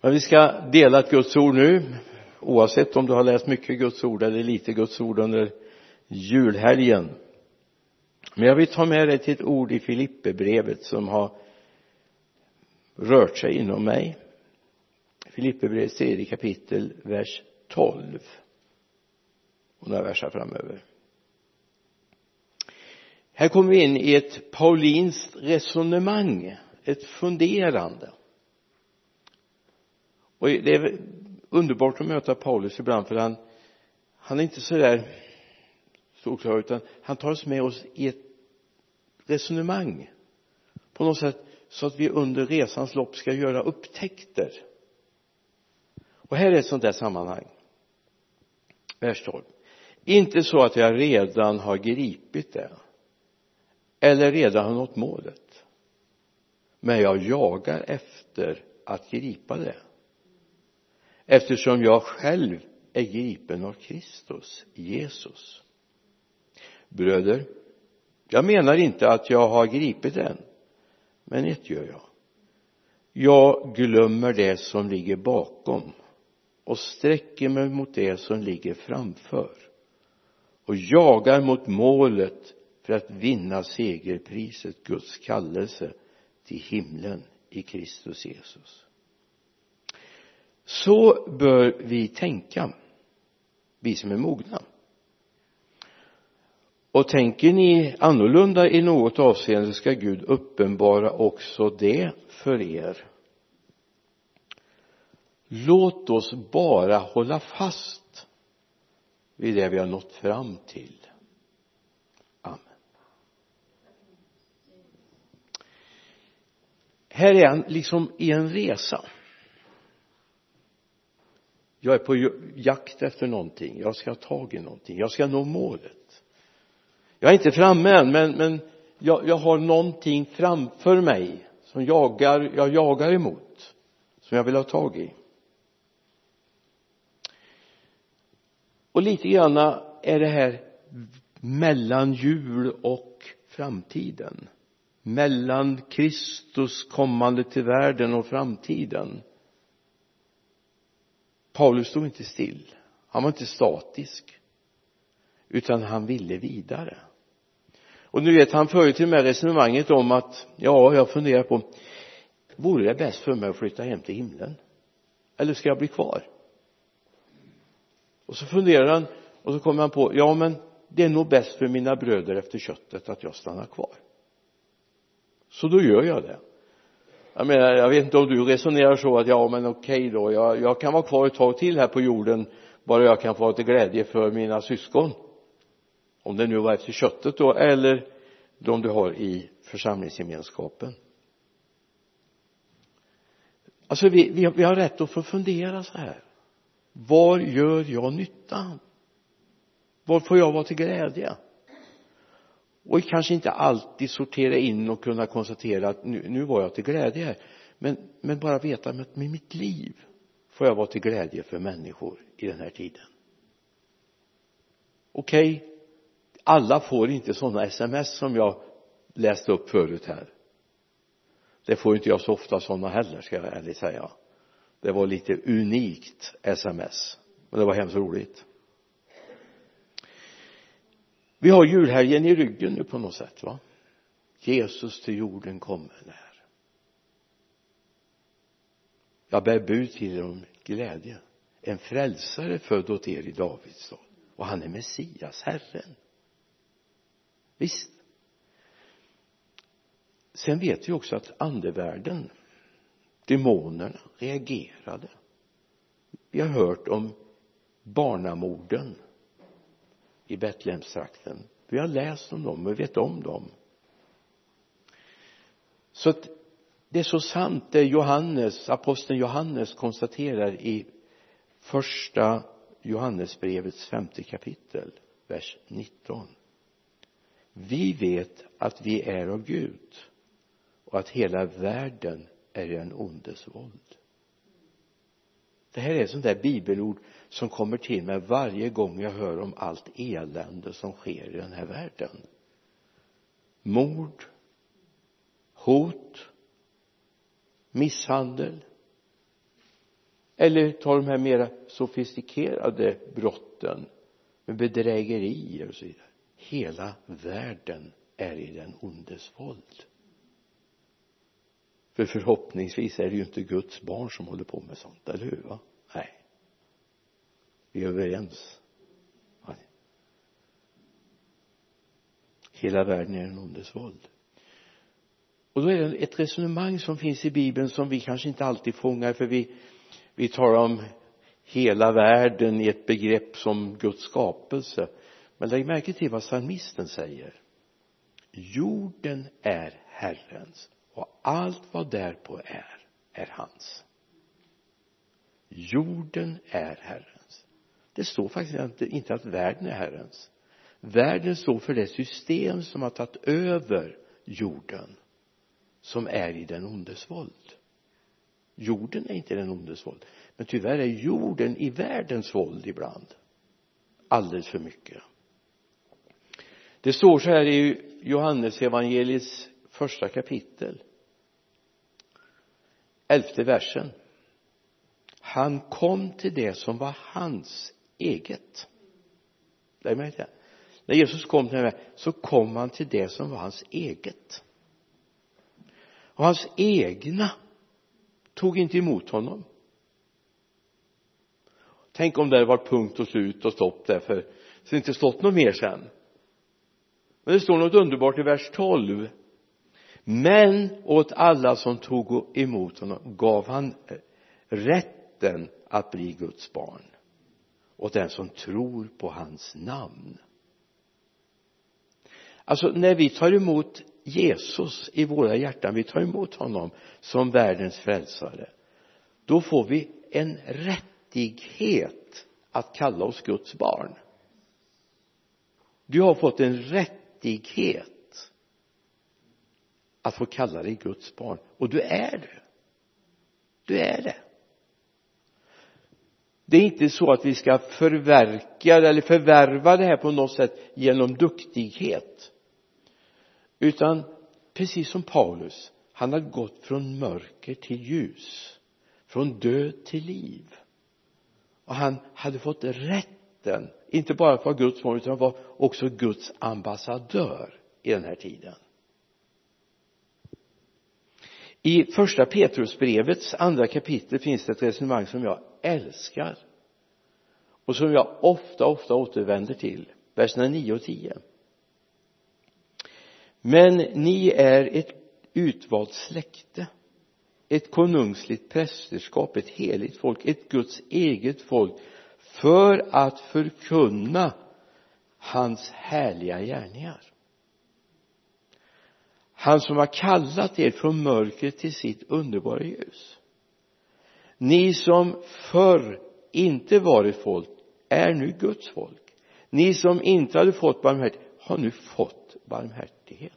men vi ska dela ett Guds ord nu oavsett om du har läst mycket Guds ord eller lite Guds ord under julhelgen. Men jag vill ta med dig till ett ord i Filipperbrevet som har rört sig inom mig. Filipperbrevets tredje kapitel vers 12 och några verser framöver. Här kommer vi in i ett paulinskt resonemang ett funderande och det är underbart att möta Paulus ibland för han han är inte så där solklar utan han tar oss med oss i ett resonemang. På något sätt så att vi under resans lopp ska göra upptäckter. Och här är ett sånt där sammanhang. Vers 12 inte så att jag redan har gripit det eller redan har nått målet men jag jagar efter att gripa det eftersom jag själv är gripen av Kristus, Jesus. Bröder jag menar inte att jag har gripit den men ett gör jag. Jag glömmer det som ligger bakom och sträcker mig mot det som ligger framför och jagar mot målet för att vinna segerpriset Guds kallelse till himlen i Kristus Jesus så bör vi tänka vi som är mogna. Och tänker ni annorlunda i något avseende ska Gud uppenbara också det för er. Låt oss bara hålla fast vid det vi har nått fram till. Amen. Här är han liksom i en resa jag är på jakt efter någonting. Jag ska ha tag i någonting. Jag ska nå målet. Jag är inte framme än men, men jag, jag har någonting framför mig som jagar, jag jagar emot som jag vill ha tag i. Och lite grann är det här mellan jul och framtiden. Mellan Kristus kommande till världen och framtiden. Paulus stod inte still. Han var inte statisk utan han ville vidare. Och nu vet han för ju till och med resonemanget om att ja jag funderar på vore det bäst för mig att flytta hem till himlen? Eller ska jag bli kvar? Och så funderar han och så kommer han på ja men det är nog bäst för mina bröder efter köttet att jag stannar kvar. Så då gör jag det jag menar jag vet inte om du resonerar så att ja men okej okay då. Jag, jag kan vara kvar ett tag till här på jorden bara jag kan få vara till glädje för mina syskon. Om det nu var efter köttet då eller de du har i församlingsgemenskapen. Alltså vi, vi, vi har rätt att få fundera så här. Var gör jag nyttan? var får jag vara till glädje? Och kanske inte alltid sortera in och kunna konstatera att nu, nu var jag till glädje här. Men, men bara veta att med mitt liv får jag vara till glädje för människor i den här tiden. Okej okay. alla får inte sådana sms som jag läste upp förut här. Det får inte jag så ofta sådana heller ska jag ärligt säga. Det var lite unikt sms men det var hemskt roligt vi har julhelgen i ryggen nu på något sätt va? Jesus till jorden kommer när. Jag bär bud till er om glädje. En frälsare född åt er i Davids stad. Och han är Messias, Herren. Visst. Sen vet vi också att andevärlden demonerna reagerade. Vi har hört om barnamorden i Betlehemstrakten. Vi har läst om dem och vet om dem. Så att det är så sant det Johannes, aposteln Johannes konstaterar i första Johannesbrevets femte kapitel vers 19 vi vet att vi är av Gud och att hela världen är en ondes våld det här är ett sånt där bibelord som kommer till mig varje gång jag hör om allt elände som sker i den här världen. Mord hot misshandel eller ta de här mera sofistikerade brotten med bedrägerier och så vidare. Hela världen är i den ondes våld för förhoppningsvis är det ju inte Guds barn som håller på med sånt, eller hur? Va? Nej. Vi är överens. Nej. hela världen är en ondes våld. Och då är det ett resonemang som finns i bibeln som vi kanske inte alltid fångar för vi vi talar om hela världen i ett begrepp som Guds skapelse. Men lägg märke till vad psalmisten säger. Jorden är Herrens allt vad därpå är är hans. Jorden är Herrens. Det står faktiskt inte att världen är Herrens. Världen står för det system som har tagit över jorden som är i den ondes våld. Jorden är inte den ondes våld men tyvärr är jorden i världens våld ibland. Alldeles för mycket. Det står så här i Johannes evangeliets första kapitel elfte versen. Han kom till det som var hans eget. Lägg märke till det. När Jesus kom till det så kom han till det som var hans eget. Och hans egna tog inte emot honom. Tänk om det hade varit punkt och slut och stopp där för så det inte stått något mer sen. Men det står något underbart i vers 12 men åt alla som tog emot honom gav han eh, rätten att bli Guds barn. Åt den som tror på hans namn. Alltså när vi tar emot Jesus i våra hjärtan vi tar emot honom som världens frälsare då får vi en rättighet att kalla oss Guds barn. Du har fått en rättighet att få kalla dig Guds barn. Och du är det. Du är det. Det är inte så att vi ska förverka eller förvärva det här på något sätt genom duktighet. Utan precis som Paulus han har gått från mörker till ljus. Från död till liv. Och han hade fått rätten inte bara att vara Guds barn utan var också Guds ambassadör i den här tiden i första Petrusbrevets andra kapitel finns det ett resonemang som jag älskar och som jag ofta, ofta återvänder till verserna 9 och 10 men ni är ett utvalt släkte ett konungsligt prästerskap, ett heligt folk, ett Guds eget folk för att förkunna hans härliga gärningar han som har kallat er från mörkret till sitt underbara ljus. Ni som förr inte varit folk är nu Guds folk. Ni som inte hade fått barmhärtighet har nu fått barmhärtighet.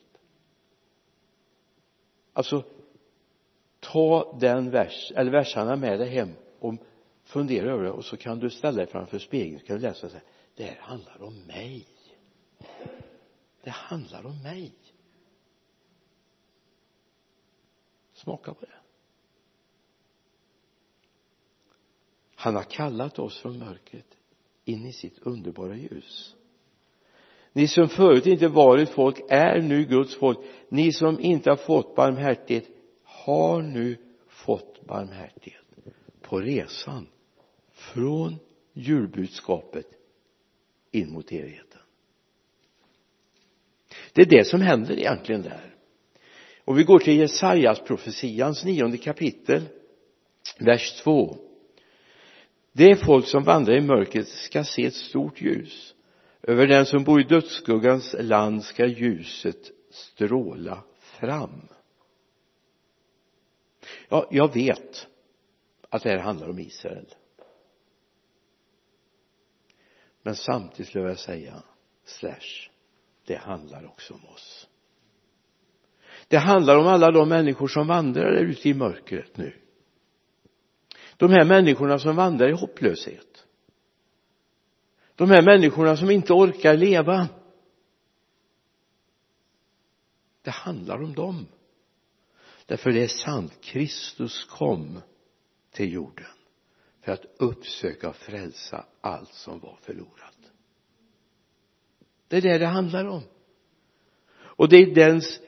Alltså ta den vers eller versarna med dig hem och fundera över det och så kan du ställa dig framför spegeln så kan du läsa så här. Det här handlar om mig. Det handlar om mig. Smaka på det. Han har kallat oss från mörkret in i sitt underbara ljus. Ni som förut inte varit folk är nu Guds folk. Ni som inte har fått barmhärtighet har nu fått barmhärtighet på resan från julbudskapet in mot evigheten. Det är det som händer egentligen där och vi går till Jesajas profetians nionde kapitel vers 2 det folk som vandrar i mörkret ska se ett stort ljus. Över den som bor i dödsskuggans land ska ljuset stråla fram. Ja, jag vet att det här handlar om Israel. Men samtidigt skulle jag säga slash det handlar också om oss det handlar om alla de människor som vandrar där ute i mörkret nu. De här människorna som vandrar i hopplöshet. De här människorna som inte orkar leva. Det handlar om dem. Därför det är sant. Kristus kom till jorden för att uppsöka och frälsa allt som var förlorat. Det är det det handlar om. Och det är dens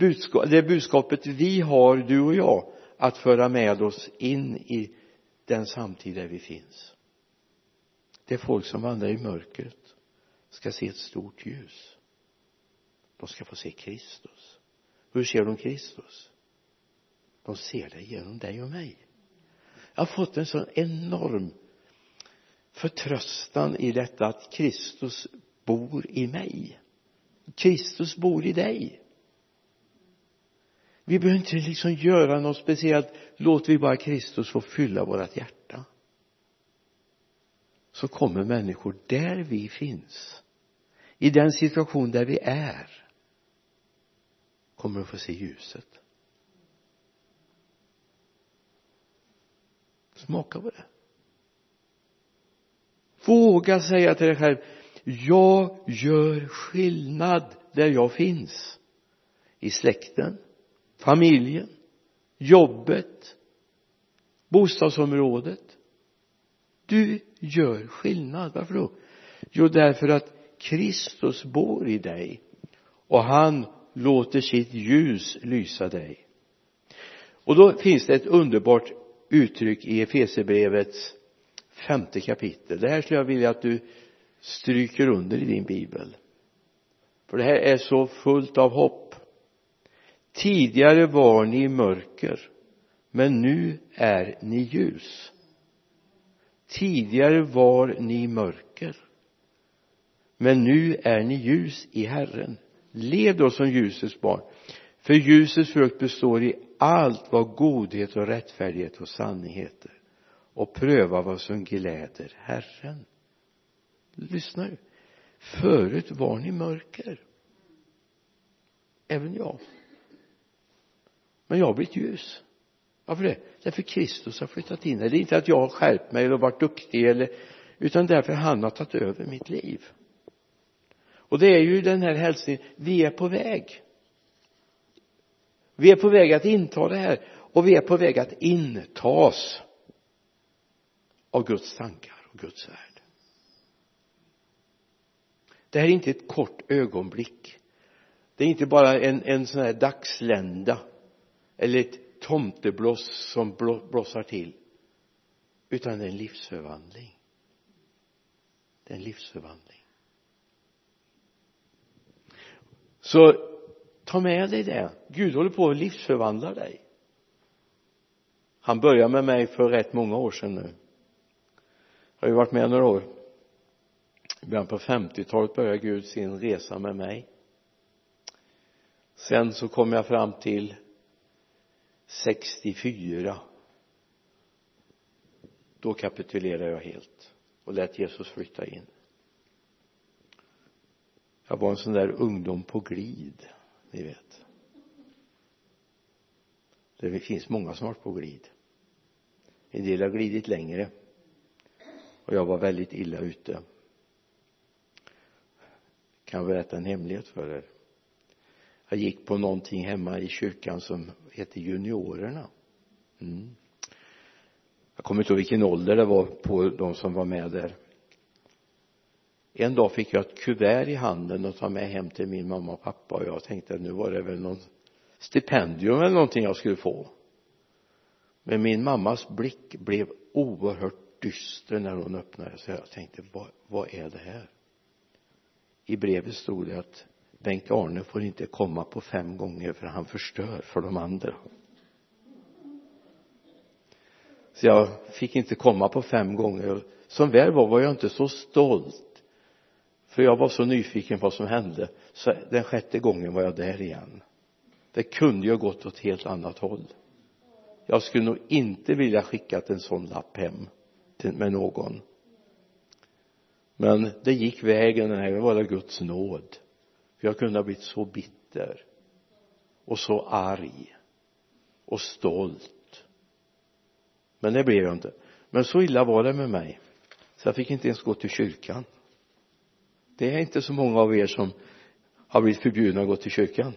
budskap, det budskapet vi har, du och jag, att föra med oss in i den samtid där vi finns. Det är folk som vandrar i mörkret ska se ett stort ljus. De ska få se Kristus. Hur ser de Kristus? De ser det genom dig och mig. Jag har fått en sån enorm förtröstan i detta att Kristus bor i mig. Kristus bor i dig vi behöver inte liksom göra något speciellt. Låt vi bara Kristus få fylla vårt hjärta. Så kommer människor där vi finns. I den situation där vi är kommer att få se ljuset. Smaka på det. Våga säga till dig själv jag gör skillnad där jag finns. I släkten familjen jobbet bostadsområdet. Du gör skillnad. Varför då? Jo därför att Kristus bor i dig och han låter sitt ljus lysa dig. Och då finns det ett underbart uttryck i Efesierbrevets femte kapitel. Det här skulle jag vilja att du stryker under i din bibel. För det här är så fullt av hopp tidigare var ni i mörker men nu är ni ljus. Tidigare var ni i mörker men nu är ni ljus i Herren. Lev då som ljusets barn för ljusets frukt består i allt vad godhet och rättfärdighet och sanning heter och pröva vad som gläder Herren. Lyssna nu. Förut var ni mörker. Även jag men jag har blivit ljus. Varför det? Därför Kristus har flyttat in. Det är inte att jag har skärpt mig eller varit duktig eller utan därför han har tagit över mitt liv. Och det är ju den här hälsningen vi är på väg. Vi är på väg att inta det här och vi är på väg att intas av Guds tankar och Guds värld. Det här är inte ett kort ögonblick. Det är inte bara en, en sån här dagslända eller ett tomtebloss som blossar till. Utan det är en livsförvandling. Det är en livsförvandling. Så ta med dig det. Gud håller på att livsförvandla dig. Han började med mig för rätt många år sedan nu. Jag har ju varit med några år. I början på 50-talet började Gud sin resa med mig. Sen så kom jag fram till 64 då kapitulerade jag helt och lät Jesus flytta in. Jag var en sån där ungdom på glid ni vet. Det finns många som har varit på glid. En del har glidit längre. Och jag var väldigt illa ute. Kan jag berätta en hemlighet för er? Jag gick på någonting hemma i kyrkan som heter juniorerna. Mm. jag kommer inte ihåg vilken ålder det var på de som var med där. En dag fick jag ett kuvert i handen och ta med hem till min mamma och pappa och jag tänkte att nu var det väl någon stipendium eller någonting jag skulle få. Men min mammas blick blev oerhört dyster när hon öppnade så jag tänkte vad, vad är det här? I brevet stod det att Bengt Arne får inte komma på fem gånger för han förstör för de andra. Så jag fick inte komma på fem gånger. Som väl var var jag inte så stolt. För jag var så nyfiken på vad som hände. Så den sjätte gången var jag där igen. Det kunde ju ha gått åt ett helt annat håll. Jag skulle nog inte vilja skickat en sån lapp hem till, med någon. Men det gick vägen den här var det Guds nåd för jag kunde ha blivit så bitter och så arg och stolt. Men det blev jag inte. Men så illa var det med mig så jag fick inte ens gå till kyrkan. Det är inte så många av er som har blivit förbjudna att gå till kyrkan.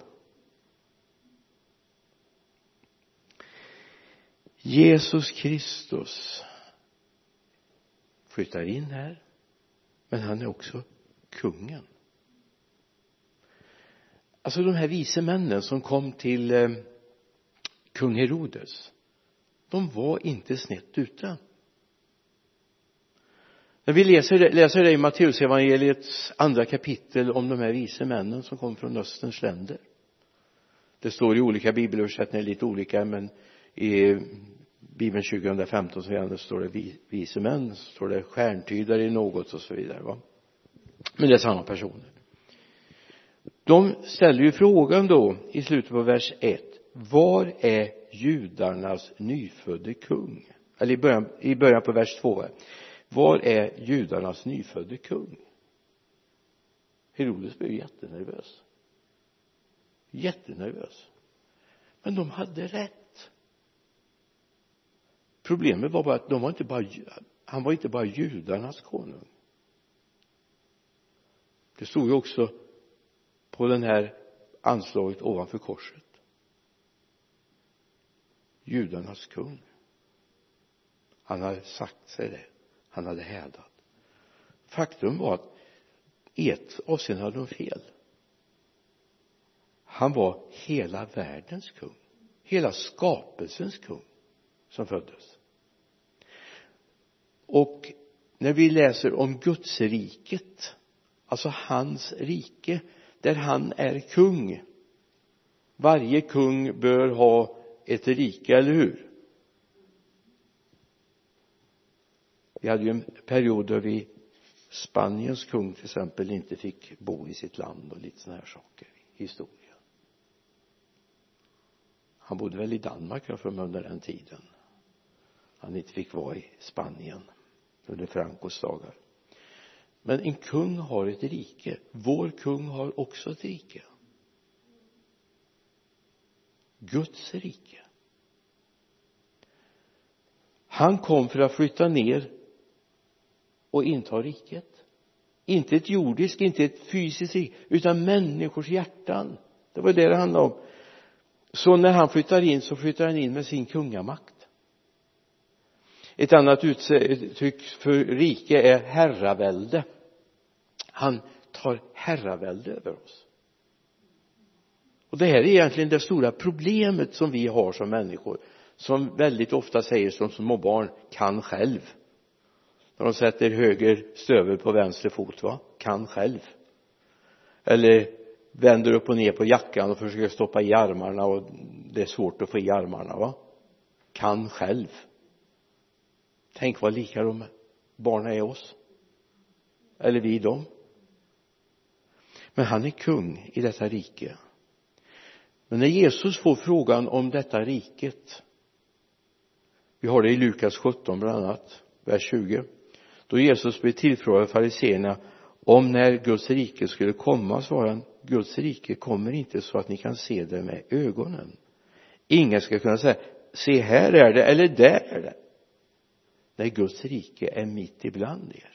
Jesus Kristus flyttar in här men han är också kungen alltså de här vise männen som kom till eh, kung Herodes de var inte snett ute. När vi läser, läser det i Matteusevangeliets andra kapitel om de här vise männen som kom från österns länder. Det står i olika bibelöversättningar lite olika men i bibeln 2015 så står det vise män så står det stjärntydare i något och så vidare va. Men det är samma personer de ställer ju frågan då i slutet på vers 1 var är judarnas nyfödde kung? Eller i början, i början på vers 2 var är judarnas nyfödde kung? Herodes blev jättenervös. Jättenervös. Men de hade rätt. Problemet var bara att de var inte bara han var inte bara judarnas konung. Det stod ju också på den här anslaget ovanför korset. Judarnas kung. Han hade sagt sig det. Han hade hädat. Faktum var att i ett avseende hade de fel. Han var hela världens kung. Hela skapelsens kung som föddes. Och när vi läser om Gudsriket alltså hans rike där han är kung. Varje kung bör ha ett rike, eller hur? Vi hade ju en period då vi Spaniens kung till exempel inte fick bo i sitt land och lite sådana här saker i historien. Han bodde väl i Danmark jag för mig under den tiden. Han inte fick vara i Spanien under Francos dagar men en kung har ett rike. Vår kung har också ett rike. Guds rike. Han kom för att flytta ner och inta riket. Inte ett jordiskt, inte ett fysiskt rike utan människors hjärtan. Det var det det handlade om. Så när han flyttar in så flyttar han in med sin kungamakt. Ett annat uttryck för rike är herravälde han tar herravälde över oss. Och det här är egentligen det stora problemet som vi har som människor som väldigt ofta säger som små barn kan själv. När de sätter höger stövel på vänster fot va? Kan själv. Eller vänder upp och ner på jackan och försöker stoppa i armarna och det är svårt att få i armarna va? Kan själv. Tänk vad lika de barnen är oss. Eller vi dem men han är kung i detta rike. Men när Jesus får frågan om detta riket vi har det i Lukas 17 bland annat vers 20 då Jesus blev tillfrågad av fariséerna om när Guds rike skulle komma svarade han Guds rike kommer inte så att ni kan se det med ögonen. Ingen ska kunna säga se här är det eller där är det. Nej Guds rike är mitt ibland er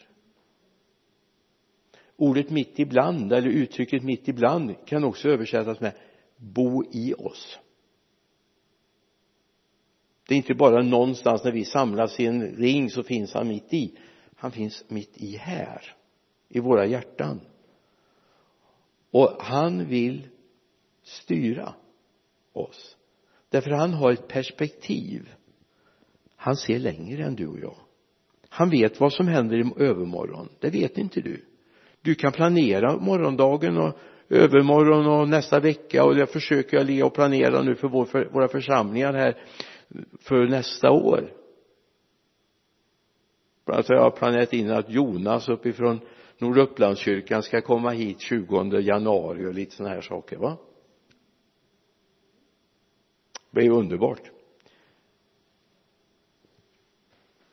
ordet mitt ibland eller uttrycket mitt ibland kan också översättas med bo i oss. Det är inte bara någonstans när vi samlas i en ring så finns han mitt i. Han finns mitt i här i våra hjärtan. Och han vill styra oss. Därför han har ett perspektiv. Han ser längre än du och jag. Han vet vad som händer i övermorgon. Det vet inte du du kan planera morgondagen och övermorgon och nästa vecka och det försöker jag le och planera nu för, vår, för våra församlingar här för nästa år. Alltså, Bland annat har jag planerat in att Jonas uppifrån Nordupplandskyrkan ska komma hit 20 januari och lite sådana här saker va? Det är underbart.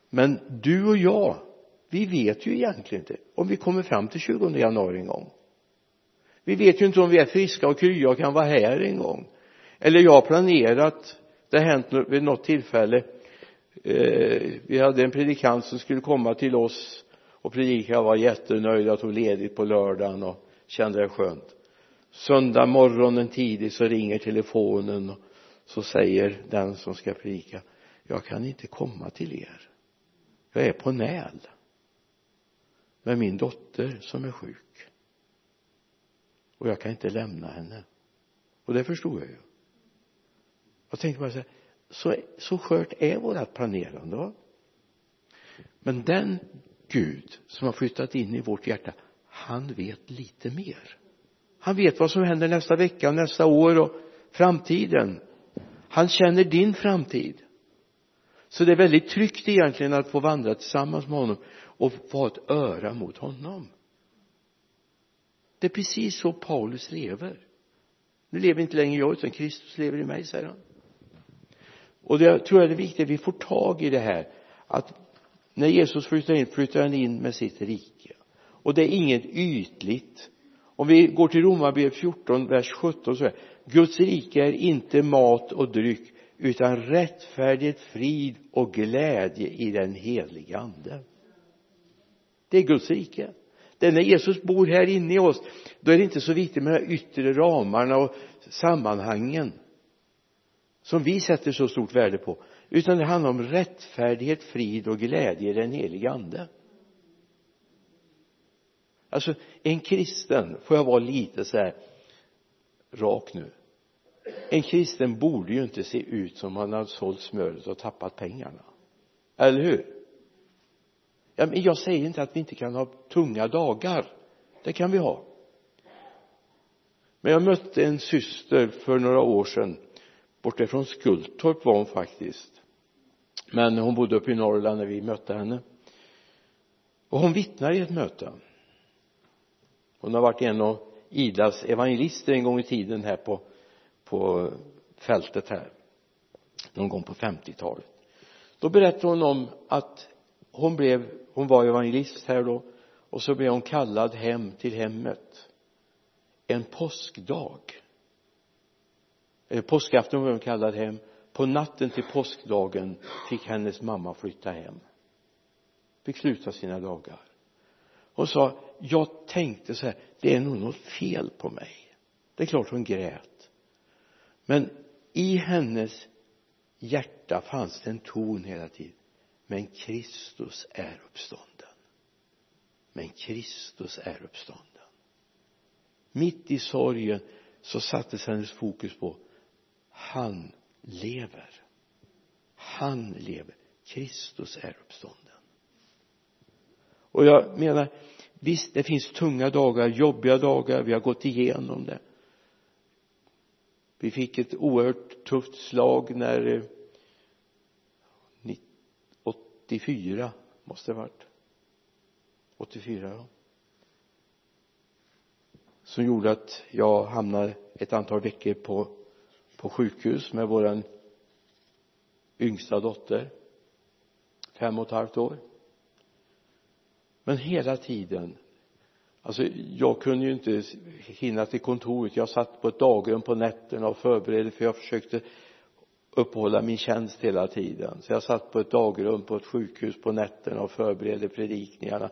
Men du och jag vi vet ju egentligen inte om vi kommer fram till 20 januari en gång. Vi vet ju inte om vi är friska och krya och kan vara här en gång. Eller jag har planerat det har hänt vid något tillfälle eh, vi hade en predikant som skulle komma till oss och predika. Var jättenöjd jag tog ledigt på lördagen och kände det skönt. Söndag morgonen tidigt så ringer telefonen och så säger den som ska predika jag kan inte komma till er. Jag är på näl med min dotter som är sjuk. Och jag kan inte lämna henne. Och det förstod jag ju. Jag tänkte bara så här så, så skört är vårt planerande va? Men den Gud som har flyttat in i vårt hjärta han vet lite mer. Han vet vad som händer nästa vecka och nästa år och framtiden. Han känner din framtid. Så det är väldigt tryggt egentligen att få vandra tillsammans med honom och var ett öra mot honom. Det är precis så Paulus lever. Nu lever inte längre jag utan Kristus lever i mig säger han. Och det tror jag är viktigt att vi får tag i det här att när Jesus flyttar in flyttar han in med sitt rike. Och det är inget ytligt. Om vi går till Romarbrevet 14 vers 17 så är Guds rike är inte mat och dryck utan rättfärdighet, frid och glädje i den heliga ande det är Guds rike. Det är när Jesus bor här inne i oss då är det inte så viktigt med de yttre ramarna och sammanhangen som vi sätter så stort värde på utan det handlar om rättfärdighet, frid och glädje i den heliga ande. Alltså en kristen får jag vara lite så här rak nu? En kristen borde ju inte se ut som han har sålt smöret och tappat pengarna. Eller hur? Ja, men jag säger inte att vi inte kan ha tunga dagar. Det kan vi ha. Men jag mötte en syster för några år sedan. Bortifrån Skultorp var hon faktiskt. Men hon bodde uppe i Norrland när vi mötte henne. Och hon vittnar i ett möte. Hon har varit en av Idas evangelister en gång i tiden här på på fältet här. Någon gång på 50-talet då berättade hon om att hon blev hon var evangelist här då och så blev hon kallad hem till hemmet. En påskdag. Eller påskafton blev hon kallad hem. På natten till påskdagen fick hennes mamma flytta hem. Fick sluta sina dagar. Hon sa jag tänkte så här det är nog något fel på mig. Det är klart hon grät. Men i hennes hjärta fanns det en ton hela tiden men Kristus är uppstånden. Men Kristus är uppstånden. Mitt i sorgen så sattes hennes fokus på han lever. Han lever. Kristus är uppstånden. Och jag menar visst det finns tunga dagar jobbiga dagar vi har gått igenom det. Vi fick ett oerhört tufft slag när eh, 84 måste det ha varit. 84 ja. Som gjorde att jag hamnade ett antal veckor på på sjukhus med våran yngsta dotter fem och ett halvt år. Men hela tiden alltså jag kunde ju inte hinna till kontoret. Jag satt på ett dagrum på nätterna och förberedde för jag försökte uppehålla min tjänst hela tiden. Så jag satt på ett dagrum på ett sjukhus på nätterna och förberedde predikningarna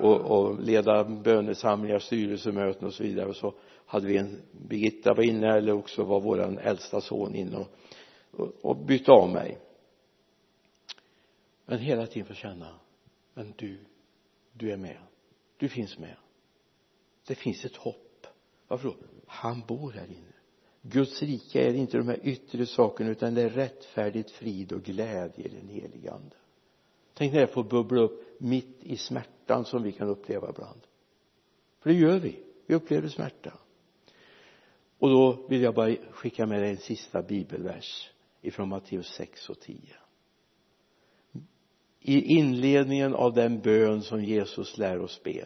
och, och leda bönesamlingar, styrelsemöten och så vidare. Och så hade vi en Birgitta var inne eller också var våran äldsta son inne och, och, och bytte av mig. Men hela tiden få känna men du du är med. Du finns med. Det finns ett hopp. Varför då? Han bor här inne. Guds rike är inte de här yttre sakerna utan det är rättfärdigt frid och glädje i den helige ande. Tänk när det får bubbla upp mitt i smärtan som vi kan uppleva ibland. För det gör vi. Vi upplever smärta. Och då vill jag bara skicka med dig en sista bibelvers ifrån Matteus 6 och 10 i inledningen av den bön som Jesus lär oss be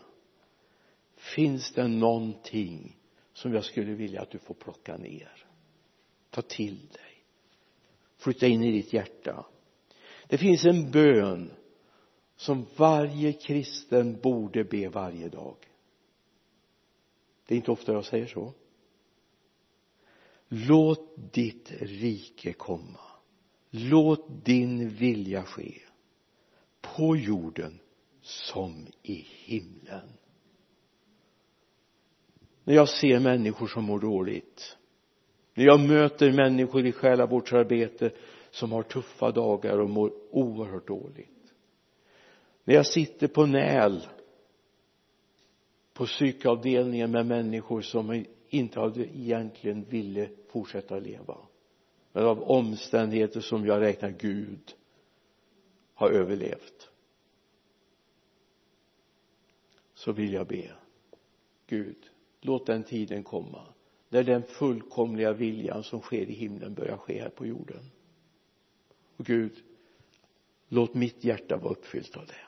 finns det någonting som jag skulle vilja att du får plocka ner. Ta till dig. Flytta in i ditt hjärta. Det finns en bön som varje kristen borde be varje dag. Det är inte ofta jag säger så. Låt ditt rike komma. Låt din vilja ske på jorden som i himlen när jag ser människor som mår dåligt när jag möter människor i själavårdsarbete som har tuffa dagar och mår oerhört dåligt när jag sitter på näl på psykavdelningen med människor som inte hade egentligen ville fortsätta leva men av omständigheter som jag räknar Gud har överlevt så vill jag be Gud låt den tiden komma när den fullkomliga viljan som sker i himlen börjar ske här på jorden. Och Gud låt mitt hjärta vara uppfyllt av det.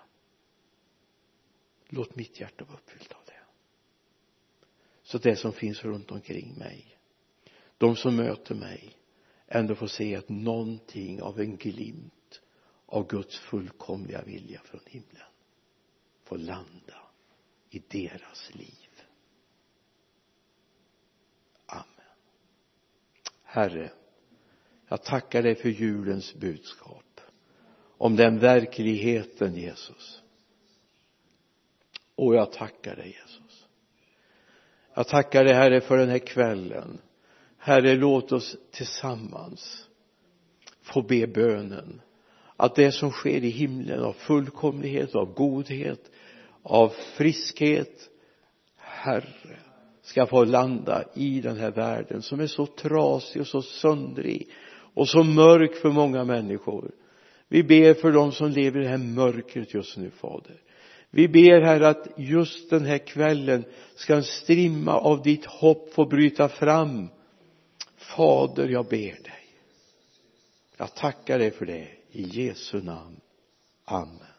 Låt mitt hjärta vara uppfyllt av det. Så det som finns runt omkring mig de som möter mig ändå får se att någonting av en glimt av Guds fullkomliga vilja från himlen får landa i deras liv amen herre jag tackar dig för julens budskap om den verkligheten Jesus. Och jag tackar dig Jesus. Jag tackar dig herre för den här kvällen. Herre låt oss tillsammans få be bönen. Att det som sker i himlen av fullkomlighet, av godhet, av friskhet herre ska få landa i den här världen som är så trasig och så söndrig och så mörk för många människor. Vi ber för dem som lever i det här mörkret just nu fader. Vi ber herre att just den här kvällen ska en strimma av ditt hopp få bryta fram. Fader jag ber dig. Jag tackar dig för det. I Jesu namn. Amen.